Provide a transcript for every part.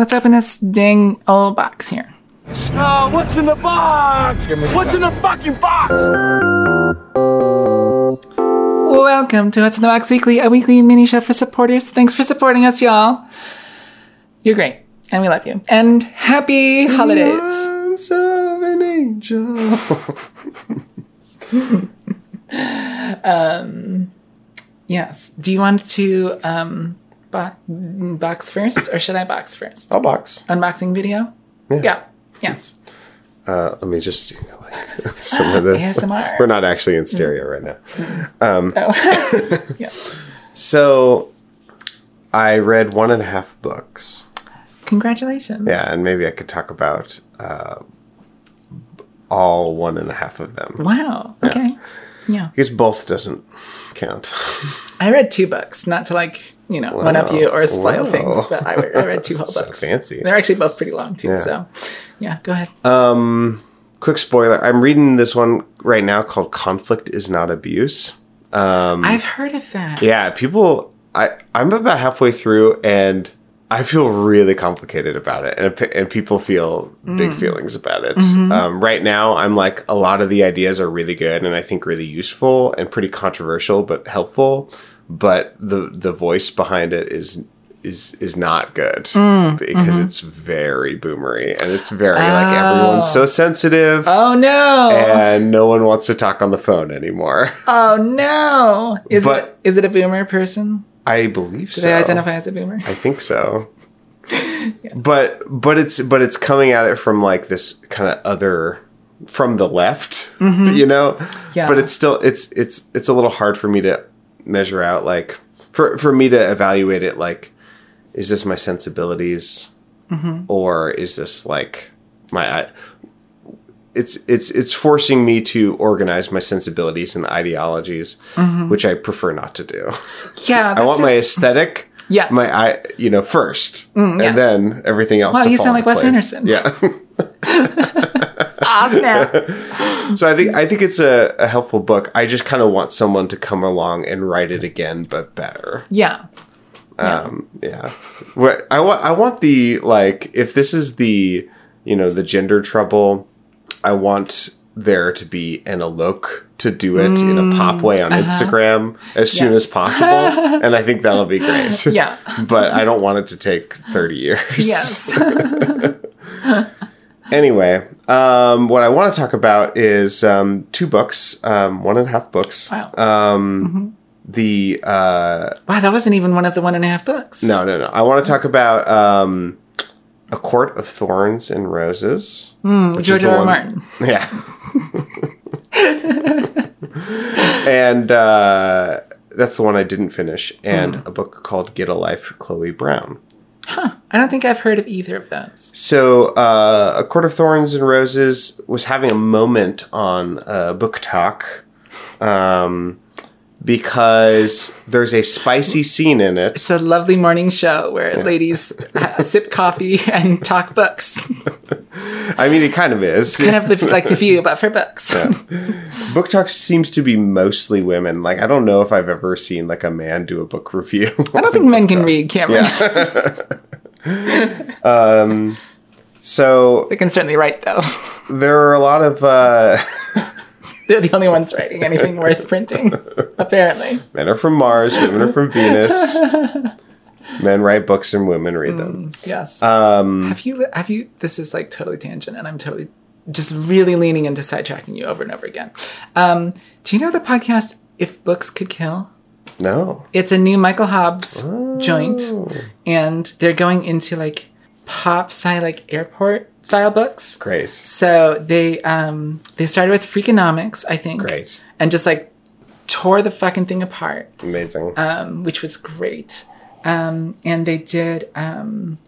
let's open this dang old box here. Oh, what's in the box? What's in the fucking box? Welcome to What's in the Box Weekly, a weekly mini show for supporters. Thanks for supporting us, y'all. You're great, and we love you. And happy holidays. Arms of an angel. Yes. Do you want to um, bo- box first, or should I box first? I'll box. Unboxing video? Yeah. Yes. Uh, let me just do like some of this. ASMR. We're not actually in stereo right now. Oh. yes. So I read one and a half books. Congratulations. Yeah, and maybe I could talk about uh, all one and a half of them. Wow. Okay. Yeah. Because both doesn't count. I read two books, not to like, you know, one up you or spoil Wow. things, but I, I read two whole So books. fancy. They're actually both pretty long too. Yeah. So, yeah, go ahead. Um, quick spoiler I'm reading this one right now called Conflict is Not Abuse. Um, I've heard of that. Yeah, people, I, I'm about halfway through and I feel really complicated about it, and and people feel big mm. feelings about it. Mm-hmm. Um, right now, I'm like a lot of the ideas are really good, and I think really useful and pretty controversial, but helpful. But the the voice behind it is is is not good mm, mm-hmm. because it's very boomery and it's very like everyone's so oh. sensitive. Oh no. And no one wants to talk on the phone anymore. oh no. Is But- it is it a boomer person? I believe Do so. they identify as a boomer? I think so. But but it's but it's coming at it from like this kind of other from the left, mm-hmm. you know. Yeah. But it's still it's it's it's a little hard for me to measure out like for for me to evaluate it like is this my sensibilities mm-hmm. or is this like my it's it's it's forcing me to organize my sensibilities and ideologies, which I prefer not to do. Yeah. I want my aesthetic, Yes. my I, you know, first, yes. and then everything else. Wow, you sound like into Wes place. Anderson. Yeah. Ah, snap. so I think I think it's a, a helpful book. I just kind of want someone to come along and write it again, but better. yeah. Um, yeah. What I want, I want the like, if this is the, you know, the gender trouble, I want there to be an alok to do it in a pop way on Instagram as soon Mm, uh-huh. Yes. as possible, and I think that'll be great. Yeah. but I don't want it to take thirty years. Yes. Anyway, um, what I want to talk about is um, two books, um, one and a half books. wow. Um, The uh, wow, that wasn't even one of the one and a half books. no, no, no. I want to talk about um, a court of thorns and roses. which is George the R. One- Martin. Yeah. and uh, that's the one I didn't finish, and Hmm. a book called Get a Life, Chloe Brown. Huh. I don't think I've heard of either of those. So, uh, A Court of Thorns and Roses was having a moment on uh, BookTok um, because there's a spicy scene in it. It's a lovely morning show where ladies uh, sip coffee and talk books. I mean, it kind of is. kind of the, like the view, but for books. BookTok seems to be mostly women. Like, I don't know if I've ever seen like a man do a book review. I don't think men can read, Cameron. Um, so they can certainly write, though. there are a lot of uh, They're the only ones writing anything worth printing, apparently. men are from Mars, women are from Venus. Men write books and women read them. Yes. Um, have you? Have you? This is like totally tangent, and I'm totally just really leaning into sidetracking you over and over again. Um, do you know the podcast "If Books Could Kill"? No. It's a new Michael Hobbs joint, and they're going into like pop sci like airport style books. Great. So they um they started with Freakonomics, I think. Great. And just like tore the fucking thing apart, Amazing. um, which was great. Um, and they did um,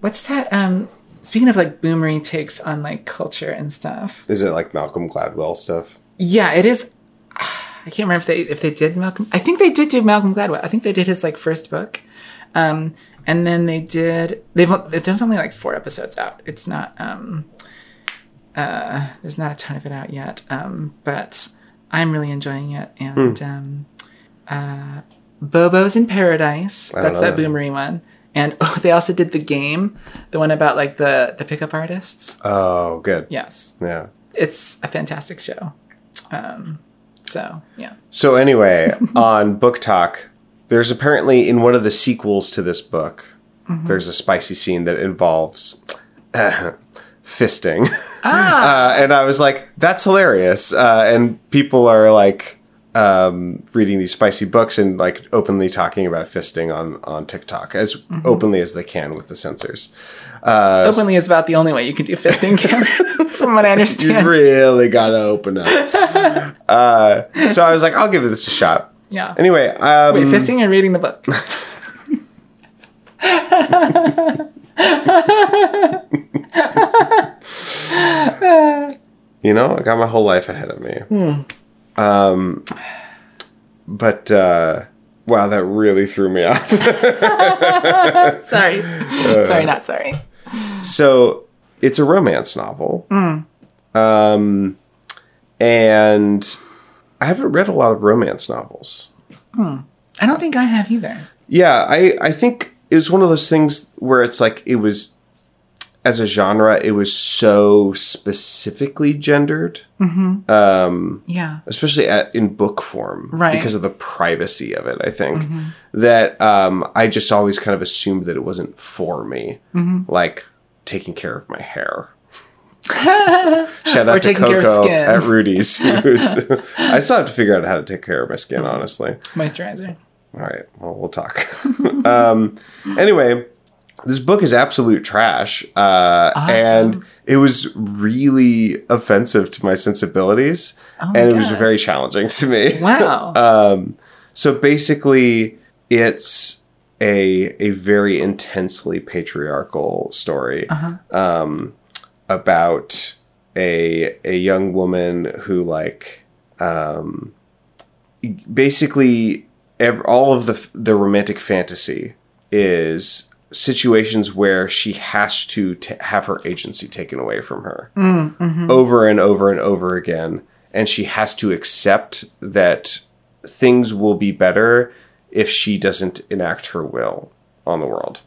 what's that? Um, speaking of like boomery takes on like culture and stuff. Is it like Malcolm Gladwell stuff? Yeah, it is. I can't remember if they if they did Malcolm. I think they did do Malcolm Gladwell. I think they did his like first book, um, and then they did. They've there's only like four episodes out. It's not. Um, uh, there's not a ton of it out yet, um, but I'm really enjoying it. And um, uh, Bobos in Paradise. That's that that. boomery one. And oh, they also did the game, the one about like the the pickup artists. Oh, good. Yes, Yeah. it's a fantastic show. Um, so yeah. So anyway, on BookTok, there's apparently in one of the sequels to this book, there's a spicy scene that involves uh, fisting, uh, and I was like, "That's hilarious!" Uh, and people are like um, reading these spicy books and like openly talking about fisting on on TikTok as openly as they can with the censors. Openly is about the only way you can do fisting, from what I You understand. really gotta open up. uh, so I was like, "I'll give this a shot." Yeah. Anyway, um, Wait, fisting and reading the book? You know, I got my whole life ahead of me. Hmm. Um, but uh, wow, that really threw me off. sorry. Uh. sorry, not sorry. so it's a romance novel, um, and I haven't read a lot of romance novels. Hmm. I don't think I have either. Yeah, I I think it was one of those things where it's like it was as a genre, it was so specifically gendered. Mm-hmm. Um, yeah. especially at, in book form, Right. Because of the privacy of it, I think mm-hmm. that um, I just always kind of assumed that it wasn't for me, mm-hmm. like taking care of my hair. Shout out to taking care of Coco at Rudy's. I still have to figure out how to take care of my skin, honestly. Moisturizer. All right, well, we'll talk. um, anyway, this book is absolute trash, uh, and it was really offensive to my sensibilities, and it was very challenging to me. Wow. Um, so basically, it's a a very intensely patriarchal story um, about a a young woman who like um, basically ev- all of the the romantic fantasy is situations where she has to t- have her agency taken away from her over and over and over again. And she has to accept that things will be better if she doesn't enact her will on the world.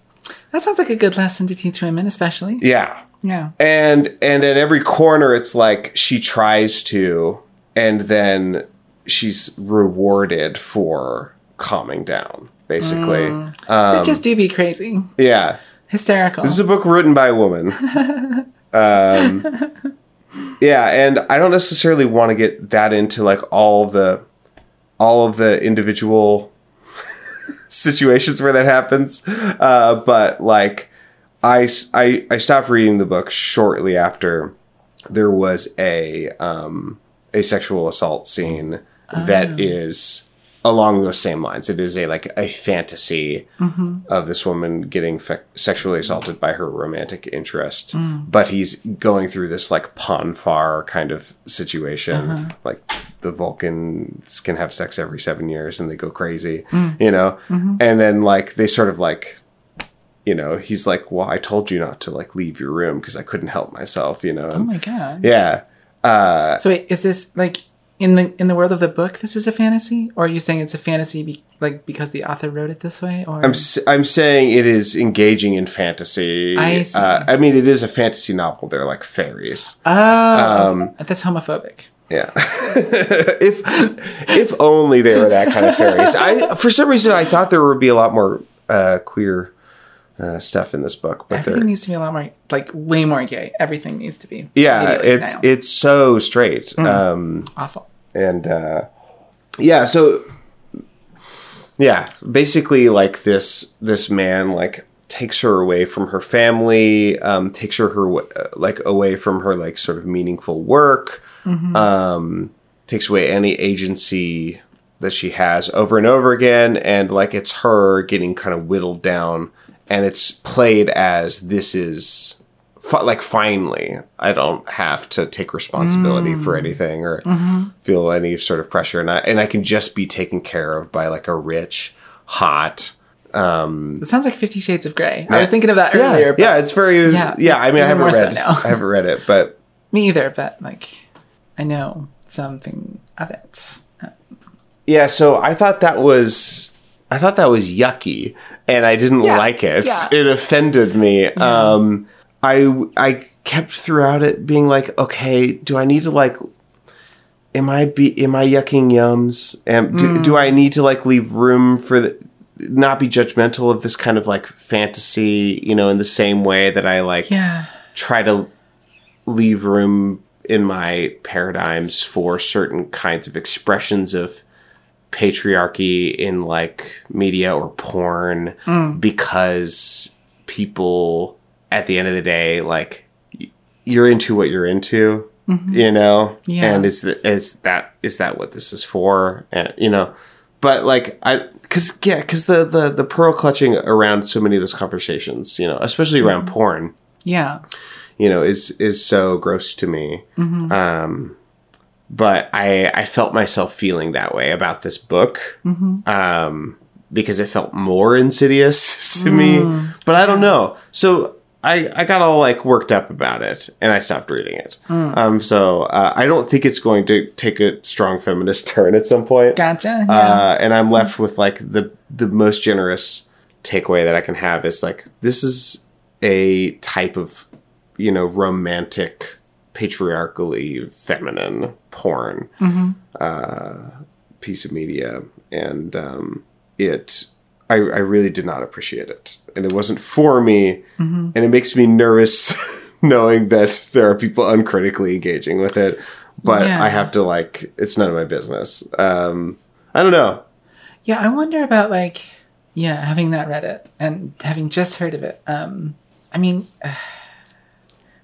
That sounds like a good lesson to teach women, especially. yeah Yeah. and and at every corner it's like she tries to and then she's rewarded for calming down basically Mm. Um, They just do be crazy. yeah Hysterical. this is a book written by a woman um yeah and i don't necessarily want to get that into like all the all of the individual situations where that happens uh but like I, I I stopped reading the book shortly after there was a um a sexual assault scene that oh. is along those same lines. It is a like a fantasy mm-hmm. of this woman getting fe- sexually assaulted by her romantic interest, mm. but he's going through this like Pon farr kind of situation, uh-huh. like the Vulcans can have sex every seven years and they go crazy, mm. you know, mm-hmm. and then like they sort of like you know, he's like, "Well, I told you not to like leave your room because I couldn't help myself," you know. oh my god. yeah. Uh, So wait, is this like in the in the world of the book? This is a fantasy, or are you saying it's a fantasy be, like because the author wrote it this way? Or I'm s- I'm saying it is engaging in fantasy. I see. Uh, I mean, it is a fantasy novel. They're like fairies. oh, um, that's homophobic. Yeah. if if only they were that kind of fairies. I for some reason I thought there would be a lot more uh, queer uh, stuff in this book, but. Everything needs to be a lot more like way more gay. Everything needs to be Yeah, it's now. it's so straight. Mm. Um, awful. and uh, yeah so yeah basically like this this man like takes her away from her family um, takes her her uh, like away from her like sort of meaningful work um, takes away any agency that she has over and over again and like it's her getting kind of whittled down and it's played as this is fi- like finally i don't have to take responsibility for mm. anything or mm-hmm. feel any sort of pressure and i and i can just be taken care of by like a rich hot um, It sounds like Fifty Shades of Grey. I was thinking of that yeah earlier. But yeah it's very Yeah, yeah, it's i mean i haven't more so read now. i haven't read it but Me either, but like I know something of it. yeah so i thought that was I thought that was yucky, and I didn't Yeah, like it. yeah. It offended me. Um, I I kept throughout it being like, okay, do I need to like? Am I be am I yucking yums? Am do, Mm. do I need to like leave room for the not be judgmental of this kind of like fantasy, you know, in the same way that I like Yeah. try to leave room in my paradigms for certain kinds of expressions of patriarchy in like media or porn mm. because people at the end of the day like you're into what you're into mm-hmm. you know? Yeah. and it's it's that is that what this is for? And you know but like i because yeah because the, the the pearl clutching around so many of those conversations you know especially around mm-hmm. porn Yeah. you know is is so gross to me. Mm-hmm. Um but i i felt myself feeling that way about this book um because it felt more insidious to me but i don't know so I, I got all like worked up about it and I stopped reading it. Um, so uh, I don't think it's going to take a strong feminist turn at some point. Gotcha. Yeah. Uh, and I'm left with like the the most generous takeaway that I can have is like this is a type of you know romantic patriarchally feminine porn uh, piece of media. And um, it I, I really did not appreciate it. And it wasn't for me. And it makes me nervous knowing that there are people uncritically engaging with it. But Yeah. I have to like it's none of my business. Um, I don't know. Yeah, I wonder about like, yeah, having not read it and having just heard of it. Um, I mean,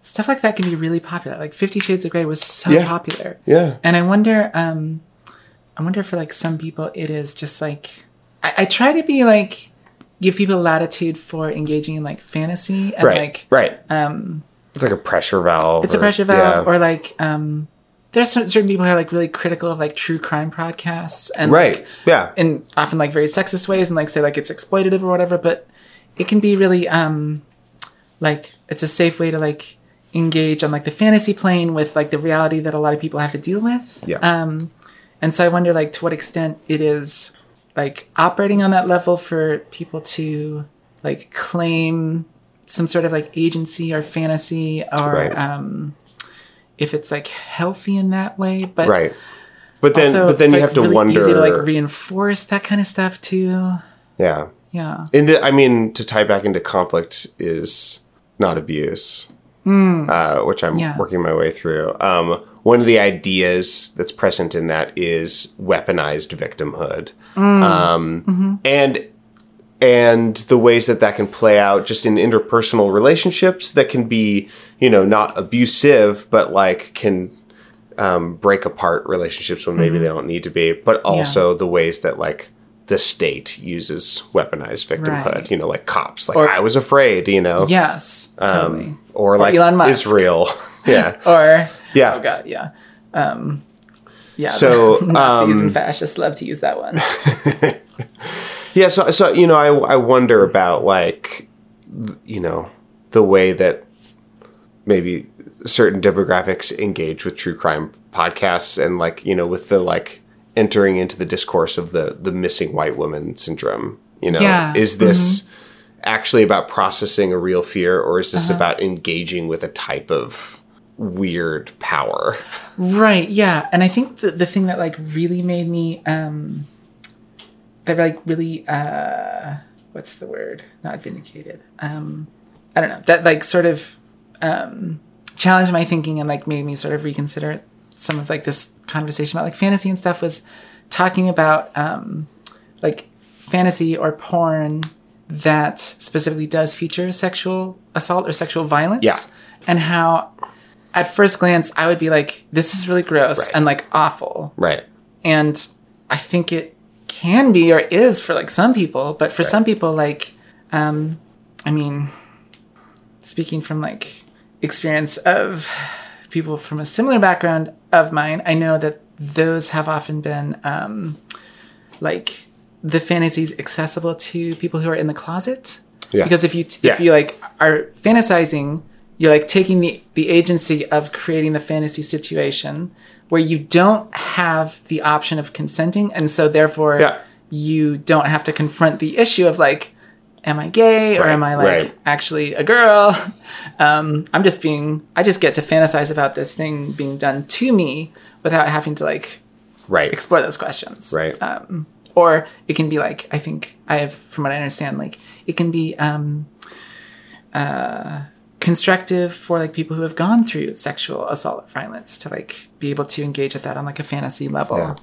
stuff like that can be really popular. Like Fifty Shades of Grey was so Yeah. popular, yeah and I wonder, um, I wonder for like some people it is just like I, I try to be like give people latitude for engaging in like fantasy and right like right um it's like a pressure valve it's a pressure valve yeah. or like um there's certain people who are like really critical of like true crime podcasts and right like, yeah in often like very sexist ways and like say like it's exploitative or whatever but it can be really um like it's a safe way to like engage on like the fantasy plane with like the reality that a lot of people have to deal with. Yeah. Um and so i wonder like to what extent it is like operating on that level for people to like claim some sort of like agency or fantasy or Right. um if it's like healthy in that way. But right. But then also, but then you like, have to wonder. really wonder easy to like reinforce that kind of stuff too. Yeah. Yeah. In the i mean to tie back into conflict is not abuse uh, which i'm. Yeah. working my way through um, one of the ideas that's present in that is weaponized victimhood Hmm. um, Mm-hmm. and and the ways that that can play out just in interpersonal relationships that can be you know not abusive but like can um, break apart relationships when maybe they don't need to be but also the ways that like the state uses weaponized victimhood Right. you know like cops. Like Or- i was afraid you know? Yes totally. um, or like Elon Musk. israel. Yeah. Or yeah. oh god yeah. Um yeah So, nazis um, and fascists love to use that one. Yeah, so so you know, I I wonder about like you know the way that maybe certain demographics engage with true crime podcasts and like you know with the like entering into the discourse of the the missing white woman syndrome. You know, Yeah, is this actually about processing a real fear, or is this about engaging with a type of weird power? Right, yeah. And I think the, the thing that like really made me um that like really uh what's the word? Not vindicated. Um I don't know. That like sort of um challenged my thinking and like made me sort of reconsider some of like this conversation about like fantasy and stuff was talking about um like fantasy or porn that specifically does feature sexual assault or sexual violence Yeah. and how at first glance I would be like this is really gross Right. and like awful Right. and I think it can be or is for like some people, but for some people, like, um, I mean, speaking from like experience of people from a similar background of mine, I know that those have often been um, like the fantasies accessible to people who are in the closet. Yeah. Because if you t- Yeah. if you like are fantasizing, you're like taking the the agency of creating the fantasy situation where you don't have the option of consenting, and so therefore Yeah. you don't have to confront the issue of like, am I gay or Right, am I like right. actually a girl? Um, I'm just being, I just get to fantasize about this thing being done to me without having to like Right. explore those questions. Right. Um, or it can be like, I think I have, from what I understand, like it can be um, uh, constructive for like people who have gone through sexual assault or violence to like be able to engage with that on like a fantasy level. Yeah.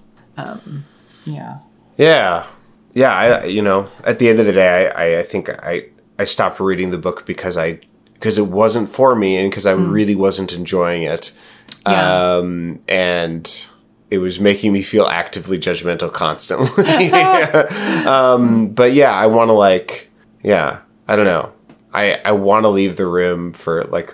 Um, yeah. Yeah, yeah. I, you know, at the end of the day, I, I, I think I, I stopped reading the book because I, because it wasn't for me, and because I really wasn't enjoying it, Yeah. um, and it was making me feel actively judgmental constantly. um, but yeah, I want to like, yeah, I don't know. I, I want to leave the room for like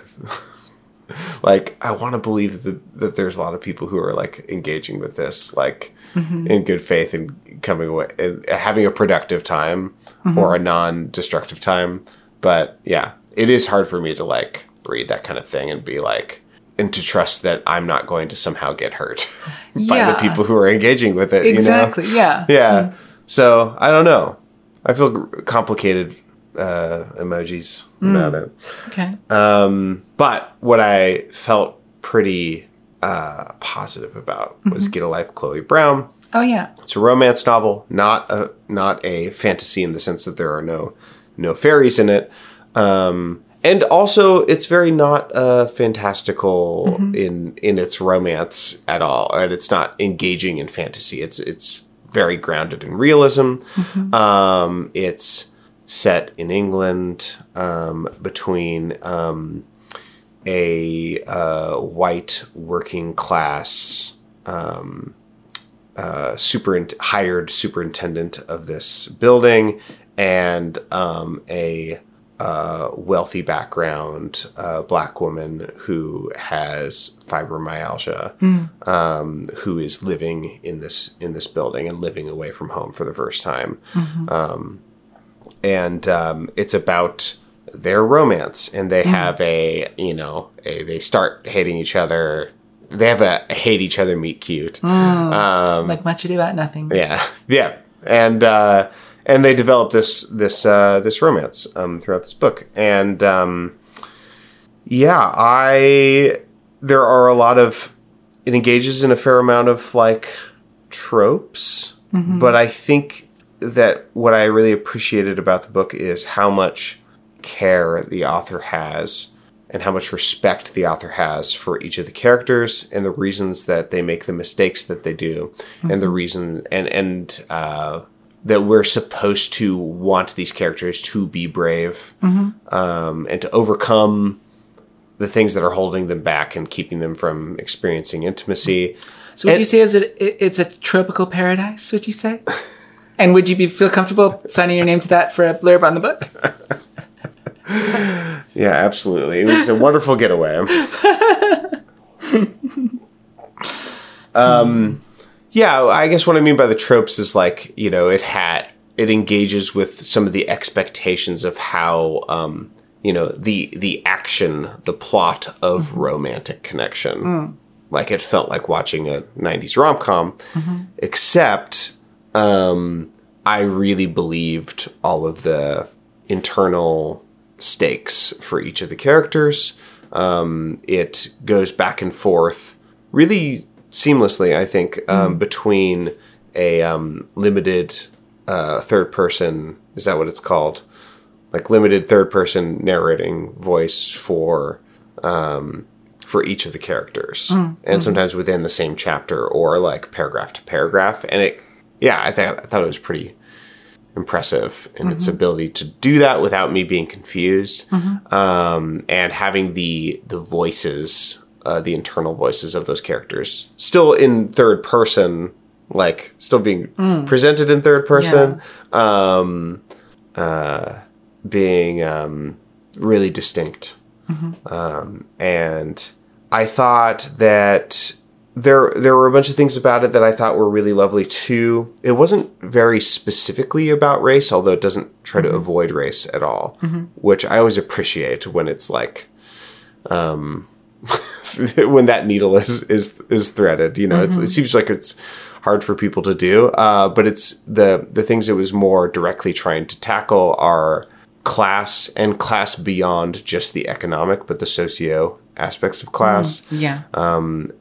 like I want to believe that, that there's a lot of people who are like engaging with this like in good faith and coming away and having a productive time or a non-destructive time but yeah it is hard for me to like read that kind of thing and be like and to trust that I'm not going to somehow get hurt by Yeah. the people who are engaging with it Exactly. you know Yeah. yeah so I don't know I feel complicated uh emojis about it Okay. um, but what I felt pretty uh, positive about was Get a Life, Chloe Brown. oh yeah. It's a romance novel, not a not a fantasy in the sense that there are no no fairies in it. Um, and also, it's very not uh, fantastical in in its romance at all, and it's not engaging in fantasy. It's it's very grounded in realism. Um, it's set in England um, between um, a uh, white working class um, uh, super hired superintendent of this building and um, a uh, wealthy background uh, black woman who has fibromyalgia um, who is living in this in this building and living away from home for the first time. Um, and um, it's about their romance and they have a you know a, they start hating each other. They have a hate each other meet cute. Like much ado about nothing. yeah. Yeah. And uh and they develop this this uh this romance um throughout this book. And um yeah i there are a lot of it engages in a fair amount of like tropes. But i think that what i really appreciated about the book is how much care the author has and how much respect the author has for each of the characters and the reasons that they make the mistakes that they do and the reason and and uh, that we're supposed to want these characters to be brave um, and to overcome the things that are holding them back and keeping them from experiencing intimacy. So would And- you say is it, it it's a tropical paradise? Would you say? and would you be feel comfortable signing your name to that for a blurb on the book? Yeah, absolutely. It was a wonderful getaway. um, yeah, I guess what I mean by the tropes is like you know it had it engages with some of the expectations of how um, you know the the action, the plot of romantic connection. Like it felt like watching a '90s rom com, except um, I really believed all of the internal stakes for each of the characters. Um, it goes back and forth really seamlessly, I think, um, between a um, limited uh, third person. Is that what it's called? Like limited third person narrating voice for um, for each of the characters, and sometimes within the same chapter or like paragraph to paragraph. And it, yeah, I thought I thought it was pretty impressive in its ability to do that without me being confused um, and having the the voices uh, the internal voices of those characters still in third person like still being presented in third person um, uh, being um, really distinct. Um, and I thought that there there were a bunch of things about it that I thought were really lovely too. It wasn't very specifically about race, although it doesn't try to avoid race at all, which I always appreciate when it's like um when that needle is is is threaded. You know, it's, it seems like it's hard for people to do, uh, but it's the the things it was more directly trying to tackle are class and class beyond just the economic, but the socio aspects of class Yeah.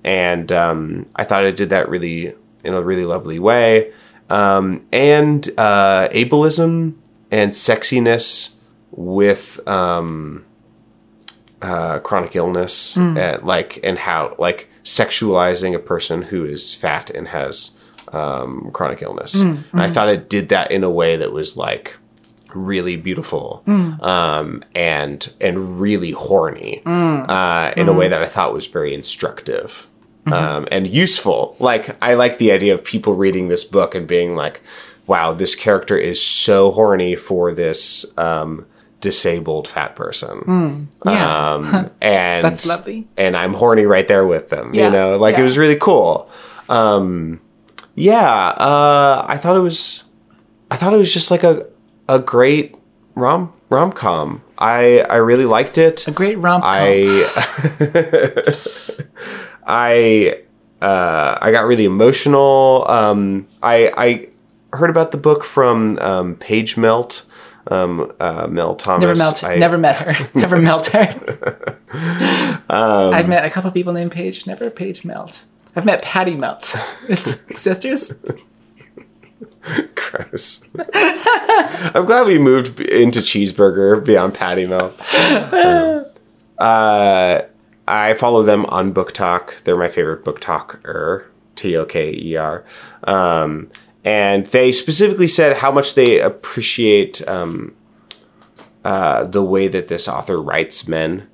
and um, I thought it did that really in a really lovely way. Um, and uh, ableism and sexiness with um, uh, chronic illness, and like and how like sexualizing a person who is fat and has um, chronic illness. And I thought it did that in a way that was like really beautiful um, and and really horny uh, in a way that I thought was very instructive um, and useful. Like I like the idea of people reading this book and being like, "Wow, this character is so horny for this um, disabled fat person." Yeah. Um, and That's lovely. And I'm horny right there with them. Yeah, You know, like yeah. it was really cool. Um, yeah, uh, I thought it was. I thought it was just like a a great rom rom com. I I really liked it. a great romp. I I uh, I got really emotional. Um, I I heard about the book from um, Page Melt. Um, uh, Mel Thomas. Never melt. I- never met her. Never melt her. Um, I've met a couple people named Paige. Never Paige Melt. I've met Patty Melt. Sisters. Gross. I'm glad we moved into cheeseburger beyond patty melt. Um, uh, I follow them on BookTok. They're my favorite book talker. T O K E R. Um, and they specifically said how much they appreciate um, uh, the way that this author writes men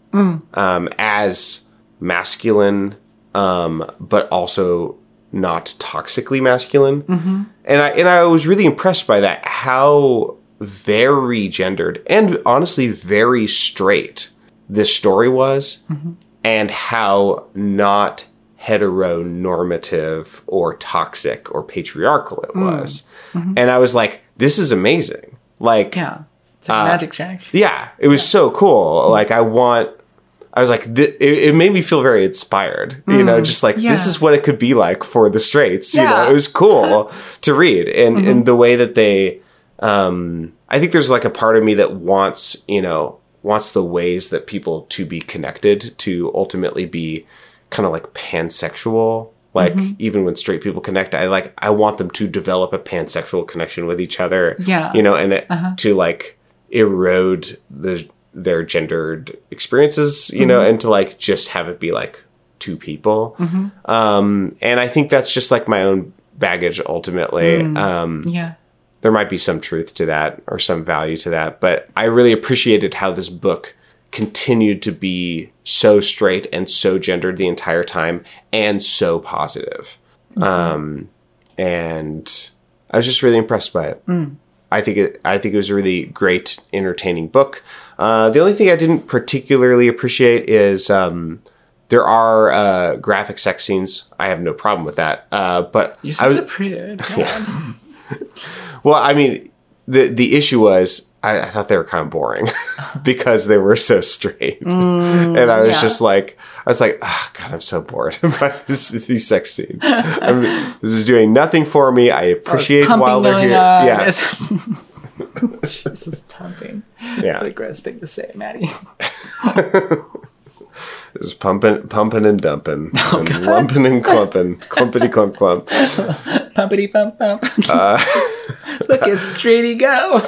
um, as masculine, um, but also not toxically masculine. Mm-hmm. And I and I was really impressed by that. How very gendered and honestly very straight this story was, mm-hmm. and how not heteronormative or toxic or patriarchal it mm. was. Mm-hmm. And I was like, this is amazing. Like, Yeah. It's like uh, magic trick. Uh, yeah, it was so cool. Like I want. I was like, th- it, it made me feel very inspired. You know, mm. just like yeah. this is what it could be like for the straights. You know, it was cool to read, and mm-hmm. and the way that they, um, I think there's like a part of me that wants, you know, wants the ways that people to be connected to ultimately be kind of like pansexual. Like mm-hmm. even when straight people connect, I like I want them to develop a pansexual connection with each other. Yeah. you know, and it, uh-huh. to like erode the their gendered experiences, you know, and to like just have it be like two people. Um, and I think that's just like my own baggage ultimately. Um, Yeah. there might be some truth to that or some value to that, but I really appreciated how this book continued to be so straight and so gendered the entire time and so positive. Um, and I was just really impressed by it. I think it. I think it was a really great, entertaining book. Uh, the only thing I didn't particularly appreciate is um, there are uh, graphic sex scenes. I have no problem with that. Uh, but You're I such was, a prude. Come well, I mean, the the issue was I, I thought they were kind of boring because they were so straight, and I was yeah. just like, I was like, oh, God, I'm so bored by this, these sex scenes. I mean, this is doing nothing for me. I appreciate Pumping while they're here. on. Yeah, Jesus, pumping. Yeah. What a gross thing to say, Maddie. it's pumping, pumping and dumping, and lumping and clumping, clumpity clump clump. Pumpity pump pump. Uh, Look at Straighty go.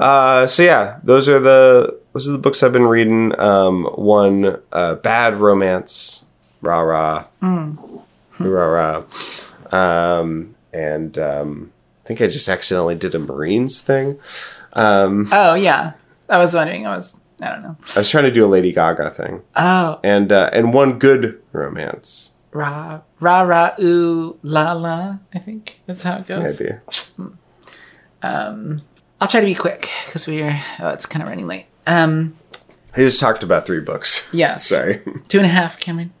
Uh, so yeah, those are the those are the books I've been reading. Um, one, uh, Bad Romance, rah rah, rah rah, um, and um, I think I just accidentally did a Marines thing. Oh yeah. I was wondering. I was. I don't know. I was trying to do a Lady Gaga thing, Oh, and uh, and one good romance. rah rah rah ooh la la. I think that's how it goes. Maybe. I'll try to be quick because we're. Oh, it's kind of running late. Um. I just talked about three books. Yes. Sorry. Two and a half, Cameron.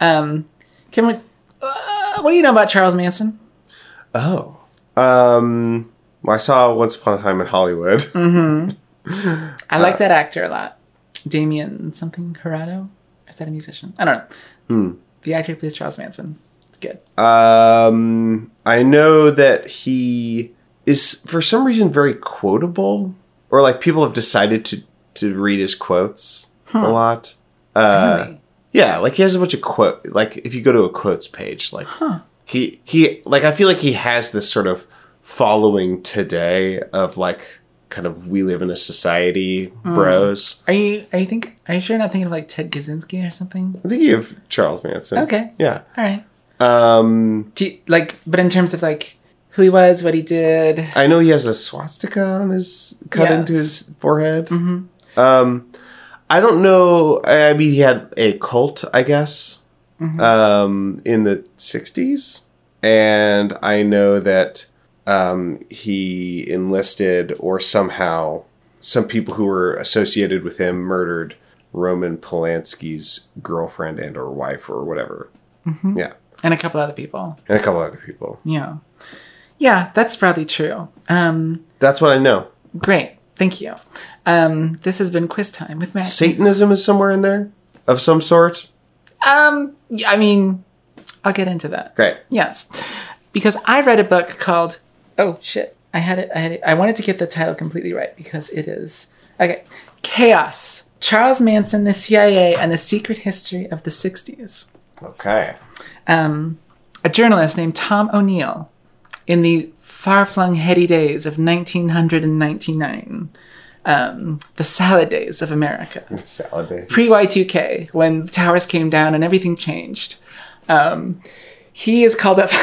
Um, Cameron, uh, what do you know about Charles Manson? Oh. Um. Well, I saw Once Upon a Time in Hollywood. I like that actor a lot. Damien something Jurado. Is that a musician? I don't know. The actor who plays Charles Manson. It's good. Um, I know that he is for some reason very quotable, or like people have decided to to read his quotes a lot. Uh, Really? yeah, like he has a bunch of quote. Like if you go to a quotes page, like he he like I feel like he has this sort of following today of like kind of we live in a society bros. Are you are you think are you sure you're not thinking of like Ted Kaczynski or something? I think you have Charles Manson. Okay. Yeah. All right. Um, Do you, like, but in terms of like who he was, what he did. I know he has a swastika on his cut Yes. into his forehead. Um, I don't know. I mean, he had a cult, I guess, um, in the '60s, and I know that um, he enlisted or somehow some people who were associated with him murdered Roman Polanski's girlfriend and or wife or whatever. Yeah, and a couple other people. and a couple other people. Yeah. Yeah, that's probably true. Um, That's what I know. great. Thank you. Um, this has been quiz time with Matt. Satanism is somewhere in there of some sort. Um, I mean, I'll get into that. Great. Yes, because I read a book called Oh shit! I had it. I had it. I wanted to get the title completely right because it is okay. Chaos: Charles Manson, the CIA, and the Secret History of the '60s. Okay. Um, a journalist named Tom O'Neill, in the far-flung heady days of 1999, um, the salad days of America Salad days. pre Y2K when the towers came down and everything changed. Um, he is called up.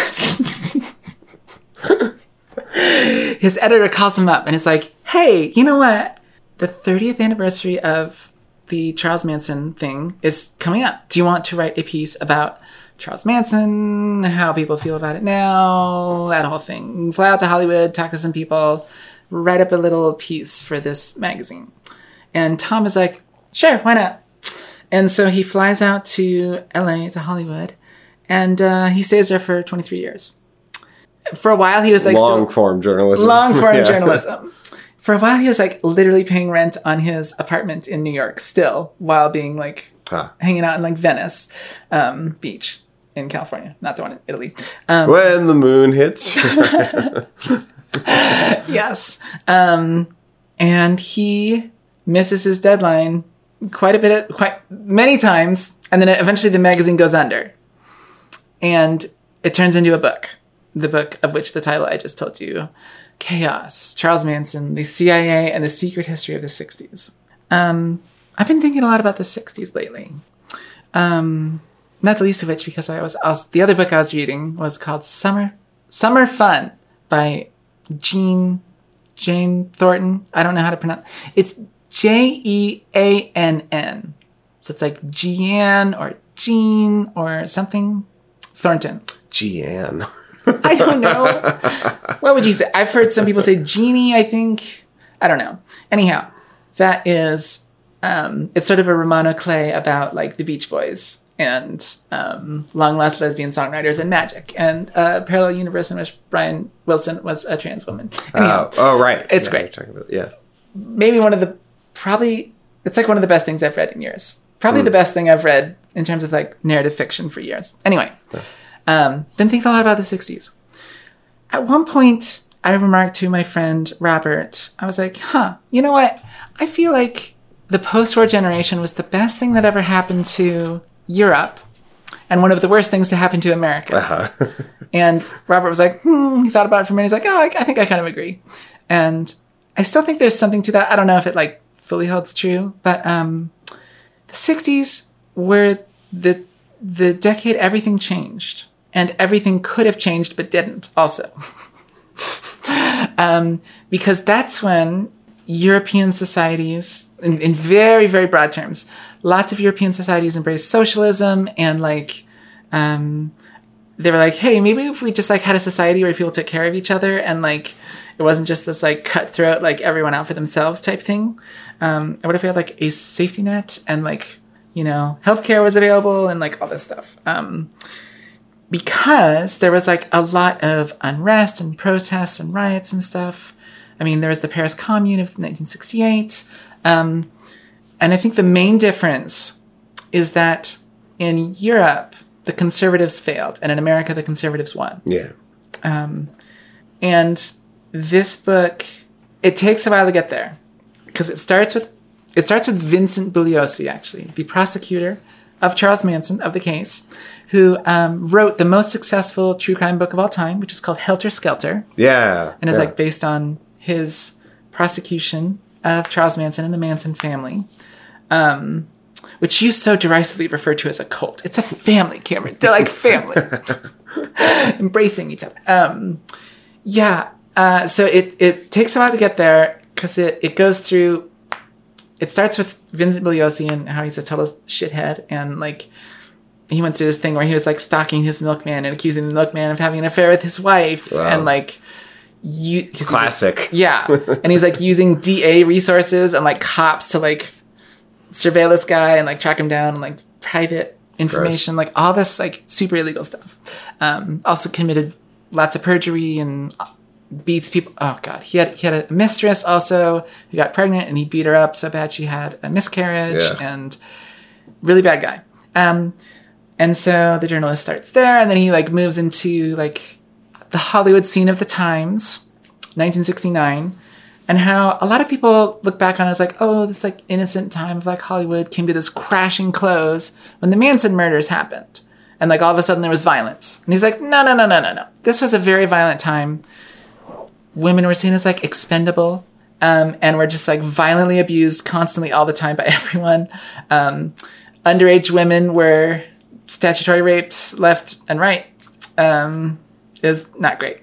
His editor calls him up and is like, "Hey, you know what? The 30th anniversary of the Charles Manson thing is coming up. Do you want to write a piece about Charles Manson, how people feel about it now, that whole thing? Fly out to Hollywood, talk to some people, write up a little piece for this magazine." And Tom is like, sure, why not? And so he flies out to LA, to Hollywood, and uh, he stays there for 23 years. For a while, he was like Long still, form journalism. long form Yeah. journalism. For a while, he was like literally paying rent on his apartment in New York still, while being like Huh. hanging out in like Venice um, Beach in California, not the one in Italy. Um, When the moon hits. yes. Um, and he misses his deadline quite a bit, of, quite many times, and then eventually the magazine goes under, and it turns into a book. The book of which the title I just told you, Chaos: Charles Manson, the CIA, and the Secret History of the '60s. Um, I've been thinking a lot about the '60s lately. Um, not the least of which because I was, was the other book I was reading was called Summer Summer Fun by Jean Jane Thornton. I don't know how to pronounce. It's J E A N N. So it's like Jean or Jean or something. Thornton. Gian. I don't know. what would you say? I've heard some people say genie, I think. I don't know. Anyhow, that is um it's sort of a roman à clef about like the Beach Boys and um, long lost lesbian songwriters and magic and a parallel universe in which Brian Wilson was a trans woman. Anyhow, Oh, oh, right. It's Yeah, great. about- yeah. maybe one of the probably it's like one of the best things I've read in years. Probably the best thing I've read in terms of like narrative fiction for years. Anyway, um, been thinking a lot about the '60s. At one point, I remarked to my friend Robert, I was like, "Huh, you know what? I feel like the post-war generation was the best thing that ever happened to Europe." And one of the worst things to happen to America. And Robert was like, hmm, he thought about it for a minute. He's like, oh, I, I think I kind of agree. And I still think there's something to that. I don't know if it like fully holds true, but um, the 60s were the the decade everything changed and everything could have changed but didn't also. um, because that's when European societies, in, in very, very broad terms, lots of European societies embraced socialism and like um, they were like, hey, maybe if we just like had a society where people took care of each other and like it wasn't just this like cutthroat, like everyone out for themselves type thing. Um, what if we had like a safety net and like, you know, healthcare was available and like all this stuff. Um, because there was like a lot of unrest and protests and riots and stuff. I mean, there was the Paris Commune of 1968. Um, and I think the main difference is that in Europe, the conservatives failed, and in America, the conservatives won. Yeah. And this book, it takes a while to get there because it starts with it starts with Vincent Bugliosi, actually, the prosecutor of Charles Manson of the case, who um, wrote the most successful true crime book of all time, which is called Helter Skelter, Yeah. and is yeah. like based on his prosecution of Charles Manson and the Manson family. Um, which you so derisively refer to as a cult. It's a family, Cameron. They're like family, embracing each other. Um, yeah. Uh, so it it takes a while to get there because it it goes through. It starts with Vincent Bugliosi and how he's a total shithead and like he went through this thing where he was like stalking his milkman and accusing the milkman of having an affair with his wife Wow. and like you he's, like- Classic. yeah. And he's like using DA resources and like cops to like surveil this guy and like track him down and like private information, like all this like super illegal stuff. Um, also committed lots of perjury and beats people. Oh god, he had he had a mistress also who got pregnant and he beat her up so bad she had a miscarriage Yeah. and really bad guy. Um, and so the journalist starts there and then he like moves into like the Hollywood scene of the times, 1969, and how a lot of people look back on it as like, oh, this like innocent time of like Hollywood came to this crashing close when the Manson murders happened. And like all of a sudden there was violence. And he's like, no, no, no, no, no, no. This was a very violent time. Women were seen as like expendable um, and were just like violently abused constantly all the time by everyone. Um, underage women were statutory rapes left and right. Um, is not great.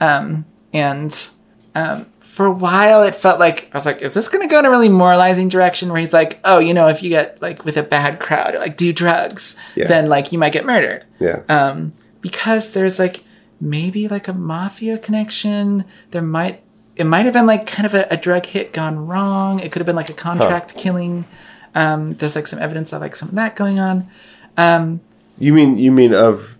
Um, and um, for a while, it felt like I was like, is this going to go in a really moralizing direction where he's like, oh, you know, if you get like with a bad crowd or like do drugs, Yeah. then like you might get murdered Yeah. um, because there's like maybe like a mafia connection. There might it might have been like kind of a, a drug hit gone wrong. It could have been like a contract killing. Um, there's like some evidence of like some of that going on Um, you mean you mean of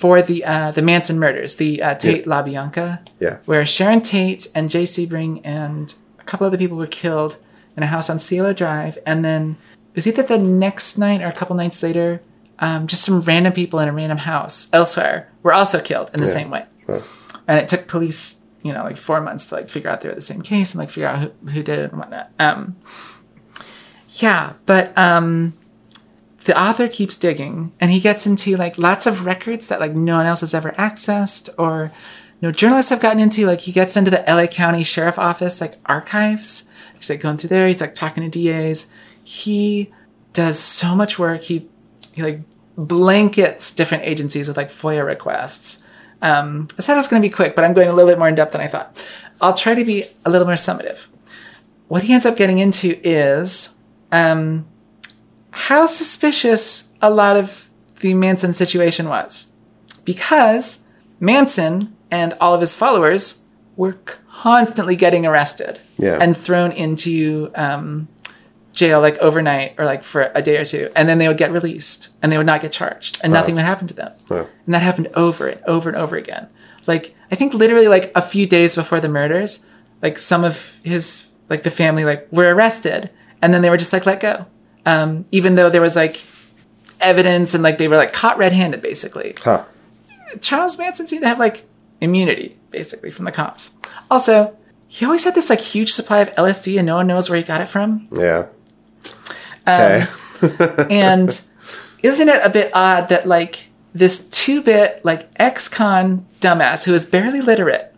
for the uh, the Manson murders, the uh, Tate LaBianca, yeah. where Sharon Tate and Jay Sebring and a couple other people were killed in a house on Cielo Drive, and then it was either the next night or a couple nights later, um, just some random people in a random house elsewhere were also killed in the same way. Huh. And it took police, you know, like four months to like figure out they were the same case and like figure out who, who did it and whatnot. Um, yeah, but um, the author keeps digging and he gets into like lots of records that like no one else has ever accessed or no journalists have gotten into. Like he gets into the LA County Sheriff Office like archives. He's like going through there. He's like talking to DAs. He does so much work. He he like blankets different agencies with like FOIA requests. Um, I said I was going to be quick, but I'm going a little bit more in depth than I thought. I'll try to be a little more summative. What he ends up getting into is um, how suspicious a lot of the Manson situation was. Because Manson and all of his followers were constantly getting arrested Yeah. and thrown into um, jail like overnight or like for a day or two. And then they would get released and they would not get charged and nothing would happen to them. Wow. And that happened over and over and over again. Like, I think literally like a few days before the murders, like some of his, like the family, like were arrested and then they were just like let go. Um, even though there was like evidence and like they were like caught red handed basically. Huh. Charles Manson seemed to have like immunity basically from the cops. Also, he always had this like huge supply of LSD and no one knows where he got it from. Yeah. Um, Okay. and isn't it a bit odd that like this two-bit like ex-con dumbass who is barely literate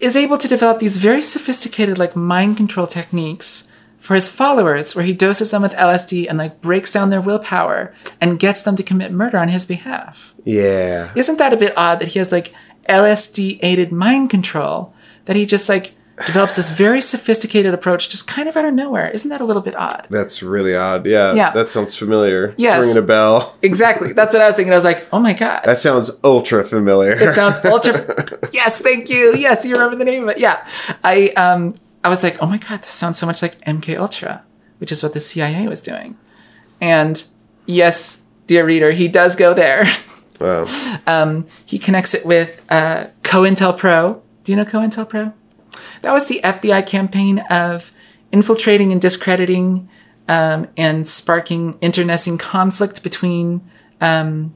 is able to develop these very sophisticated like mind control techniques for his followers where he doses them with LSD and like breaks down their willpower and gets them to commit murder on his behalf. yeah. Isn't that a bit odd that he has like LSD aided mind control that he just like develops this very sophisticated approach just kind of out of nowhere? Isn't that a little bit odd? That's really odd. Yeah. Yeah. That sounds familiar. Yes. It's ringing a bell. Exactly. That's what I was thinking. I was like, oh my God. That sounds ultra familiar. it sounds ultra. yes, thank you. Yes, you remember the name of it. Yeah. I um I was like, oh my God, this sounds so much like MK Ultra, which is what the CIA was doing. And yes, dear reader, he does go there. wow. he connects it with uh, COINTELPRO. Do you know COINTELPRO? That was the FBI campaign of infiltrating and discrediting um, and sparking internecine conflict between um,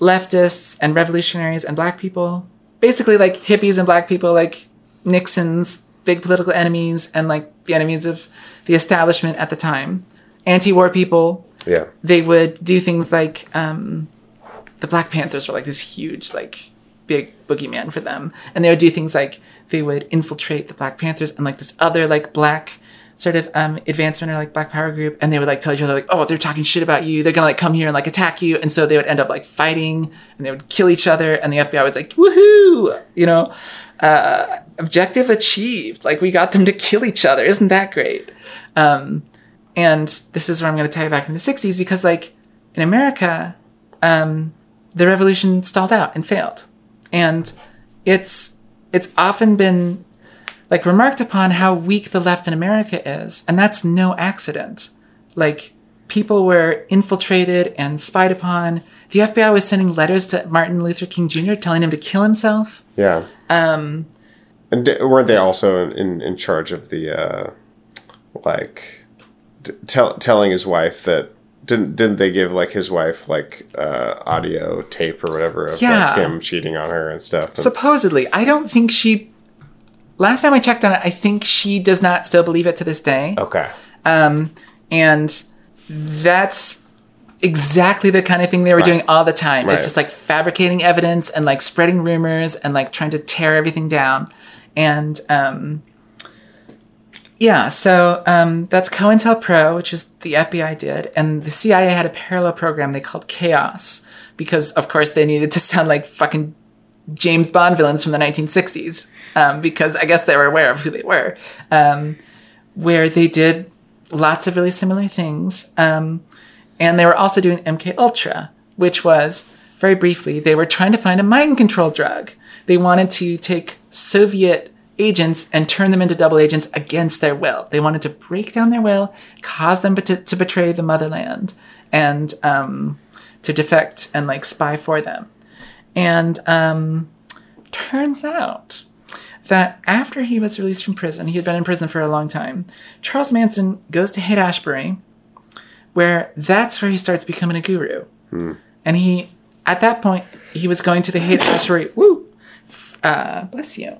leftists and revolutionaries and black people. Basically, like hippies and black people, like Nixon's big political enemies and like the enemies of the establishment at the time. Anti war people, Yeah. they would do things like um, the Black Panthers were like this huge, like big boogeyman for them, and they would do things like they would infiltrate the Black Panthers and like this other like black sort of um, advancement or like Black Power group, and they would like tell each other like, oh, they're talking shit about you, they're gonna like come here and like attack you, and so they would end up like fighting and they would kill each other, and the FBI was like, woohoo, you know. Uh, objective achieved. Like we got them to kill each other. Isn't that great? Um, and this is where I'm to tie it back in the 60s because, like, in America, um, the revolution stalled out and failed. And it's it's often been like remarked upon how weak the left in America is, and that's no accident. Like people were infiltrated and spied upon. The FBI was sending letters to Martin Luther King Jr. telling him to kill himself. Yeah. Um, and di- weren't they also in, in, in charge of the uh, like t- tell, telling his wife that didn't didn't they give like his wife like uh, audio tape or whatever of Yeah. like him cheating on her and stuff? And- Supposedly, I don't think she. Last time I checked on it, I think she does not still believe it to this day. okay. and that's exactly the kind of thing they were doing all the time. It's just like fabricating evidence and like spreading rumors and like trying to tear everything down. And um, yeah, so um, that's COINTELPRO, which is the FBI did, and the CIA had a parallel program they called Chaos because, of course, they needed to sound like fucking James Bond villains from the 1960s um, because I guess they were aware of who they were. Um, where they did lots of really similar things. Um, and they were also doing MK Ultra, which was very briefly they were trying to find a mind control drug. They wanted to take Soviet agents and turn them into double agents against their will. They wanted to break down their will, cause them to, to betray the motherland, and um, to defect and like spy for them. And um, turns out that after he was released from prison, he had been in prison for a long time. Charles Manson goes to Haight Ashbury, where that's where he starts becoming a guru. And he, at that point, he was going to the Haight Ashbury, woo, uh, bless you,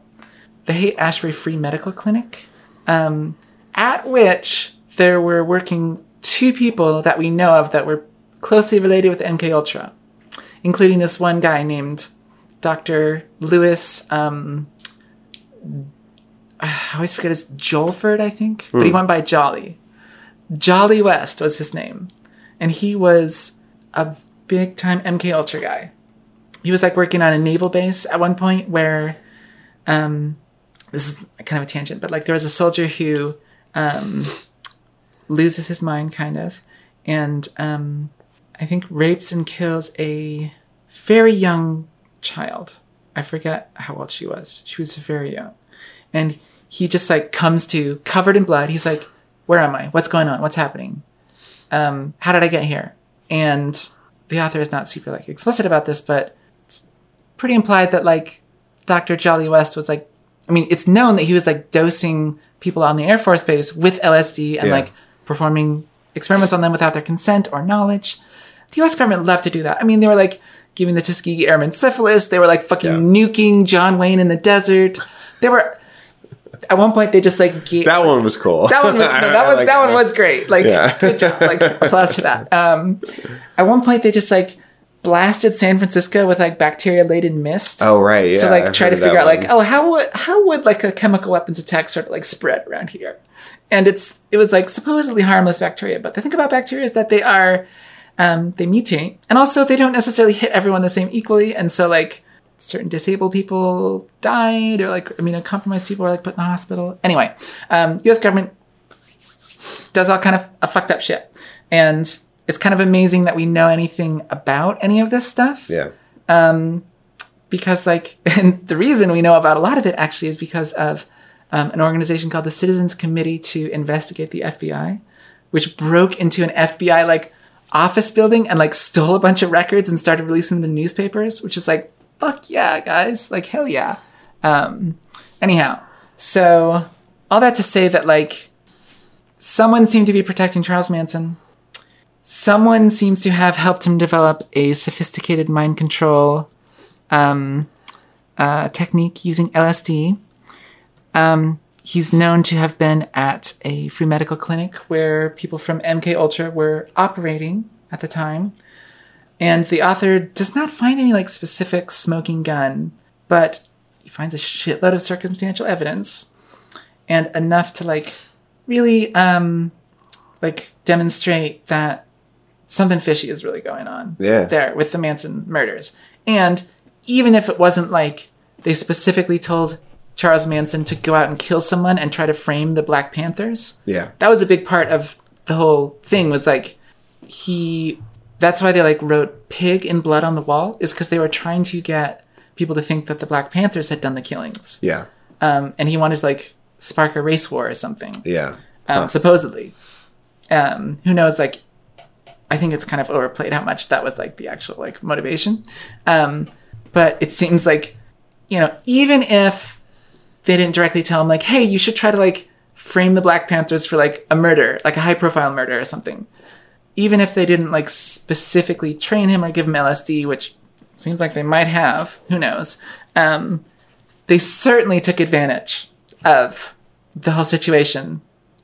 the Haight Ashbury Free Medical Clinic, um, at which there were working two people that we know of that were closely related with MK Ultra, including this one guy named Dr. Louis. Um, I always forget his Jolford, I think, but he went by Jolly. Jolly West was his name, and he was a big time MK Ultra guy. He was like working on a naval base at one point where, um, this is kind of a tangent, but like there was a soldier who um, loses his mind, kind of, and um, I think rapes and kills a very young child. I forget how old she was. She was very young. And he just like comes to covered in blood. He's like, Where am I? What's going on? What's happening? Um, how did I get here? And the author is not super like explicit about this, but it's pretty implied that like Dr. Jolly West was like I mean, it's known that he was like dosing people on the Air Force Base with LSD and Yeah. like performing experiments on them without their consent or knowledge. The US government loved to do that. I mean, they were like giving the Tuskegee Airmen syphilis. They were like fucking Yeah. nuking John Wayne in the desert. They were, at one point, they just like gave. That one was cool. That one, was, no, that, one, like that one was great. Like, Yeah. good job. Like, applause for that. Um, at one point, they just like blasted San Francisco with like bacteria laden mist. Oh right, yeah. to like I've try to heard of that figure out like oh how would how would like a chemical weapons attack sort of like spread around here and it's it was like supposedly harmless bacteria but the thing about bacteria is that they are um, they mutate. And also they don't necessarily hit everyone the same equally. And so like certain disabled people died or like I mean, immunocompromised people were like put in the hospital. Anyway um, us government does all kind of a fucked up shit. And it's kind of amazing that we know anything about any of this stuff. Yeah. Um, because like and the reason we know about a lot of it actually is because of um, an organization called the citizens committee to investigate the fbi which broke into an fbi like office building and like stole a bunch of records and started releasing them in newspapers which is like fuck yeah guys like hell yeah um anyhow so all that to say that like someone seemed to be protecting Charles Manson. Someone seems to have helped him develop a sophisticated mind control um, uh, technique using LSD. Um, he's known to have been at a free medical clinic where people from MK Ultra were operating at the time. And the author does not find any like specific smoking gun, but he finds a shitload of circumstantial evidence and enough to like really um like demonstrate that something fishy is really going on Yeah. there with the Manson murders. And even if it wasn't like they specifically told Charles Manson to go out and kill someone and try to frame the Black Panthers, Yeah. that was a big part of the whole thing was like he that's why they like wrote pig in blood on the wall is because they were trying to get people to think that the black panthers had done the killings Yeah. um, and he wanted to like spark a race war or something Yeah. um, supposedly um, who knows like i think it's kind of overplayed how much that was like the actual like motivation um, but it seems like you know even if they didn't directly tell him like hey you should try to like frame the black panthers for like a murder like a high profile murder or something. Even if they didn't like specifically train him or give him lsd which seems like they might have who knows um, they certainly took advantage of the whole situation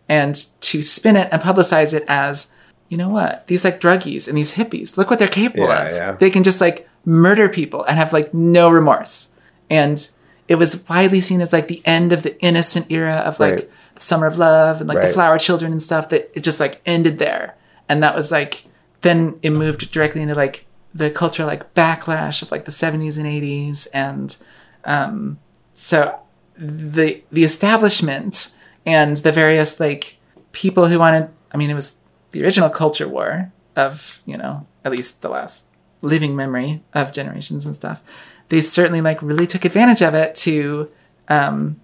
and to spin it and publicize it as you know what these like druggies and these hippies look what they're capable Yeah, of. yeah. they can just like murder people and have like no remorse. And it was widely seen as like the end of the innocent era of like Right. the summer of love and like the flower children and stuff that it just like ended there. And that was like then it moved directly into like the cultural like backlash of like the 70s and 80s and um so the the establishment and the various like people who wanted i mean it was the original culture war of you know at least the last living memory of generations and stuff they certainly like really took advantage of it to um,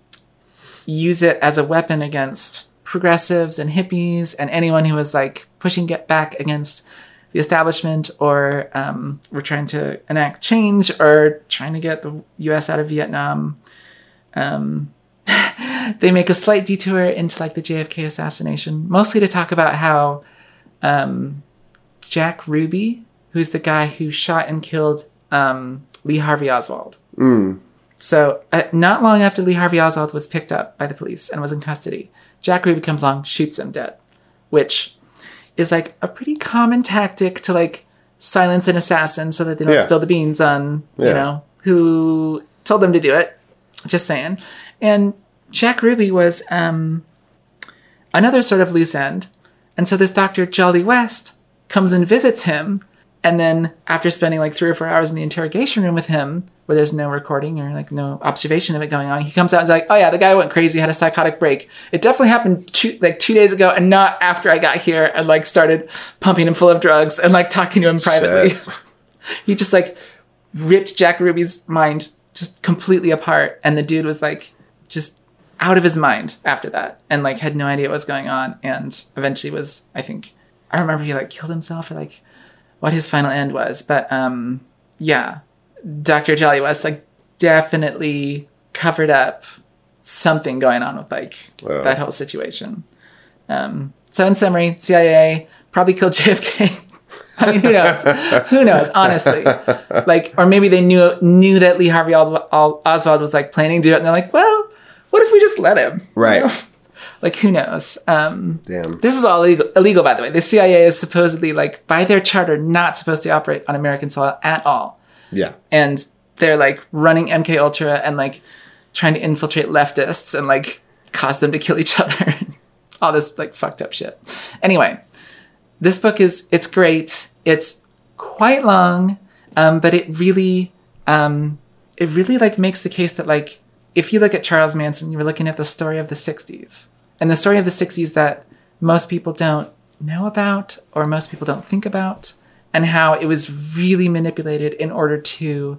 use it as a weapon against progressives and hippies and anyone who was like pushing get back against the establishment or um, were trying to enact change or trying to get the us out of vietnam. Um, they make a slight detour into like the jfk assassination mostly to talk about how um, jack ruby who's the guy who shot and killed um, lee harvey oswald so, uh, not long after Lee Harvey Oswald was picked up by the police and was in custody, Jack Ruby comes along, shoots him dead, which is like a pretty common tactic to like silence an assassin so that they don't Yeah. spill the beans on you know who told them to do it. Just saying. And Jack Ruby was um, another sort of loose end, and so this Doctor Jolly West comes and visits him. And then after spending like three or four hours in the interrogation room with him, where there's no recording or like no observation of it going on, he comes out and is like, "Oh yeah, the guy went crazy, had a psychotic break. It definitely happened two, like two days ago, and not after I got here and like started pumping him full of drugs and like talking to him privately. He just like ripped Jack Ruby's mind just completely apart, and the dude was like just out of his mind after that, and like had no idea what was going on, and eventually was, I think, I remember he like killed himself or like what his final end was, but um, yeah, Dr. Jolly West like definitely covered up something going on with like Wow. that whole situation. Um, so in summary, CIA probably killed JFK. I mean, who knows? who knows? Honestly, like, or maybe they knew knew that Lee Harvey Al- Al- Oswald was like planning to do it, and they're like, well, what if we just let him? You Right. know? Like, who knows? Um, Damn. this is all illegal, illegal, by the way. The CIA is supposedly, like, by their charter, not supposed to operate on American soil at all. Yeah. And they're like running MK Ultra and like trying to infiltrate leftists and like cause them to kill each other. all this like fucked up shit. Anyway, this book is it's great. It's quite long, um, but it really um, it really like makes the case that like if you look at Charles Manson, you were looking at the story of the '60s and the story of the '60s that most people don't know about or most people don't think about, and how it was really manipulated in order to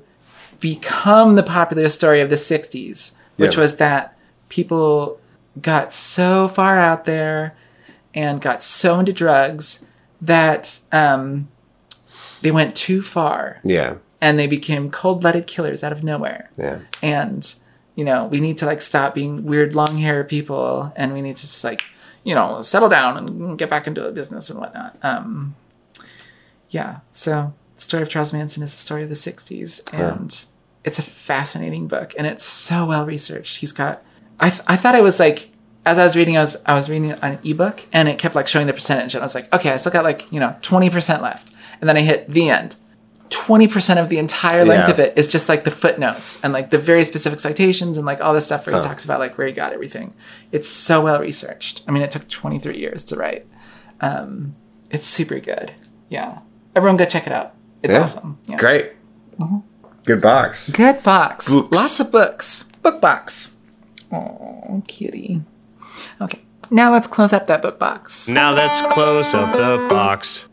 become the popular story of the '60s, which Yeah. was that people got so far out there and got so into drugs that um, they went too far Yeah. and they became cold-blooded killers out of nowhere Yeah. and you know we need to like stop being weird long hair people and we need to just like you know, settle down and get back into a business and whatnot. Um, yeah. So, the story of Charles Manson is the story of the '60s, and it's a fascinating book, and it's so well researched. He's got. I th- I thought it was like as I was reading, I was I was reading an ebook, and it kept like showing the percentage, and I was like, okay, I still got like you know twenty percent left, and then I hit the end. 20% of the entire length Yeah. of it is just like the footnotes and like the very specific citations and like all this stuff where he talks about like where he got everything. It's so well researched. I mean, it took 23 years to write. Um, it's super good. Yeah. Everyone go check it out. It's Yeah. awesome. Yeah. Great. Good box. Good box. Books. Lots of books. Book box. Oh, kitty. Okay. Now let's close up that book box. Now let's close up the box.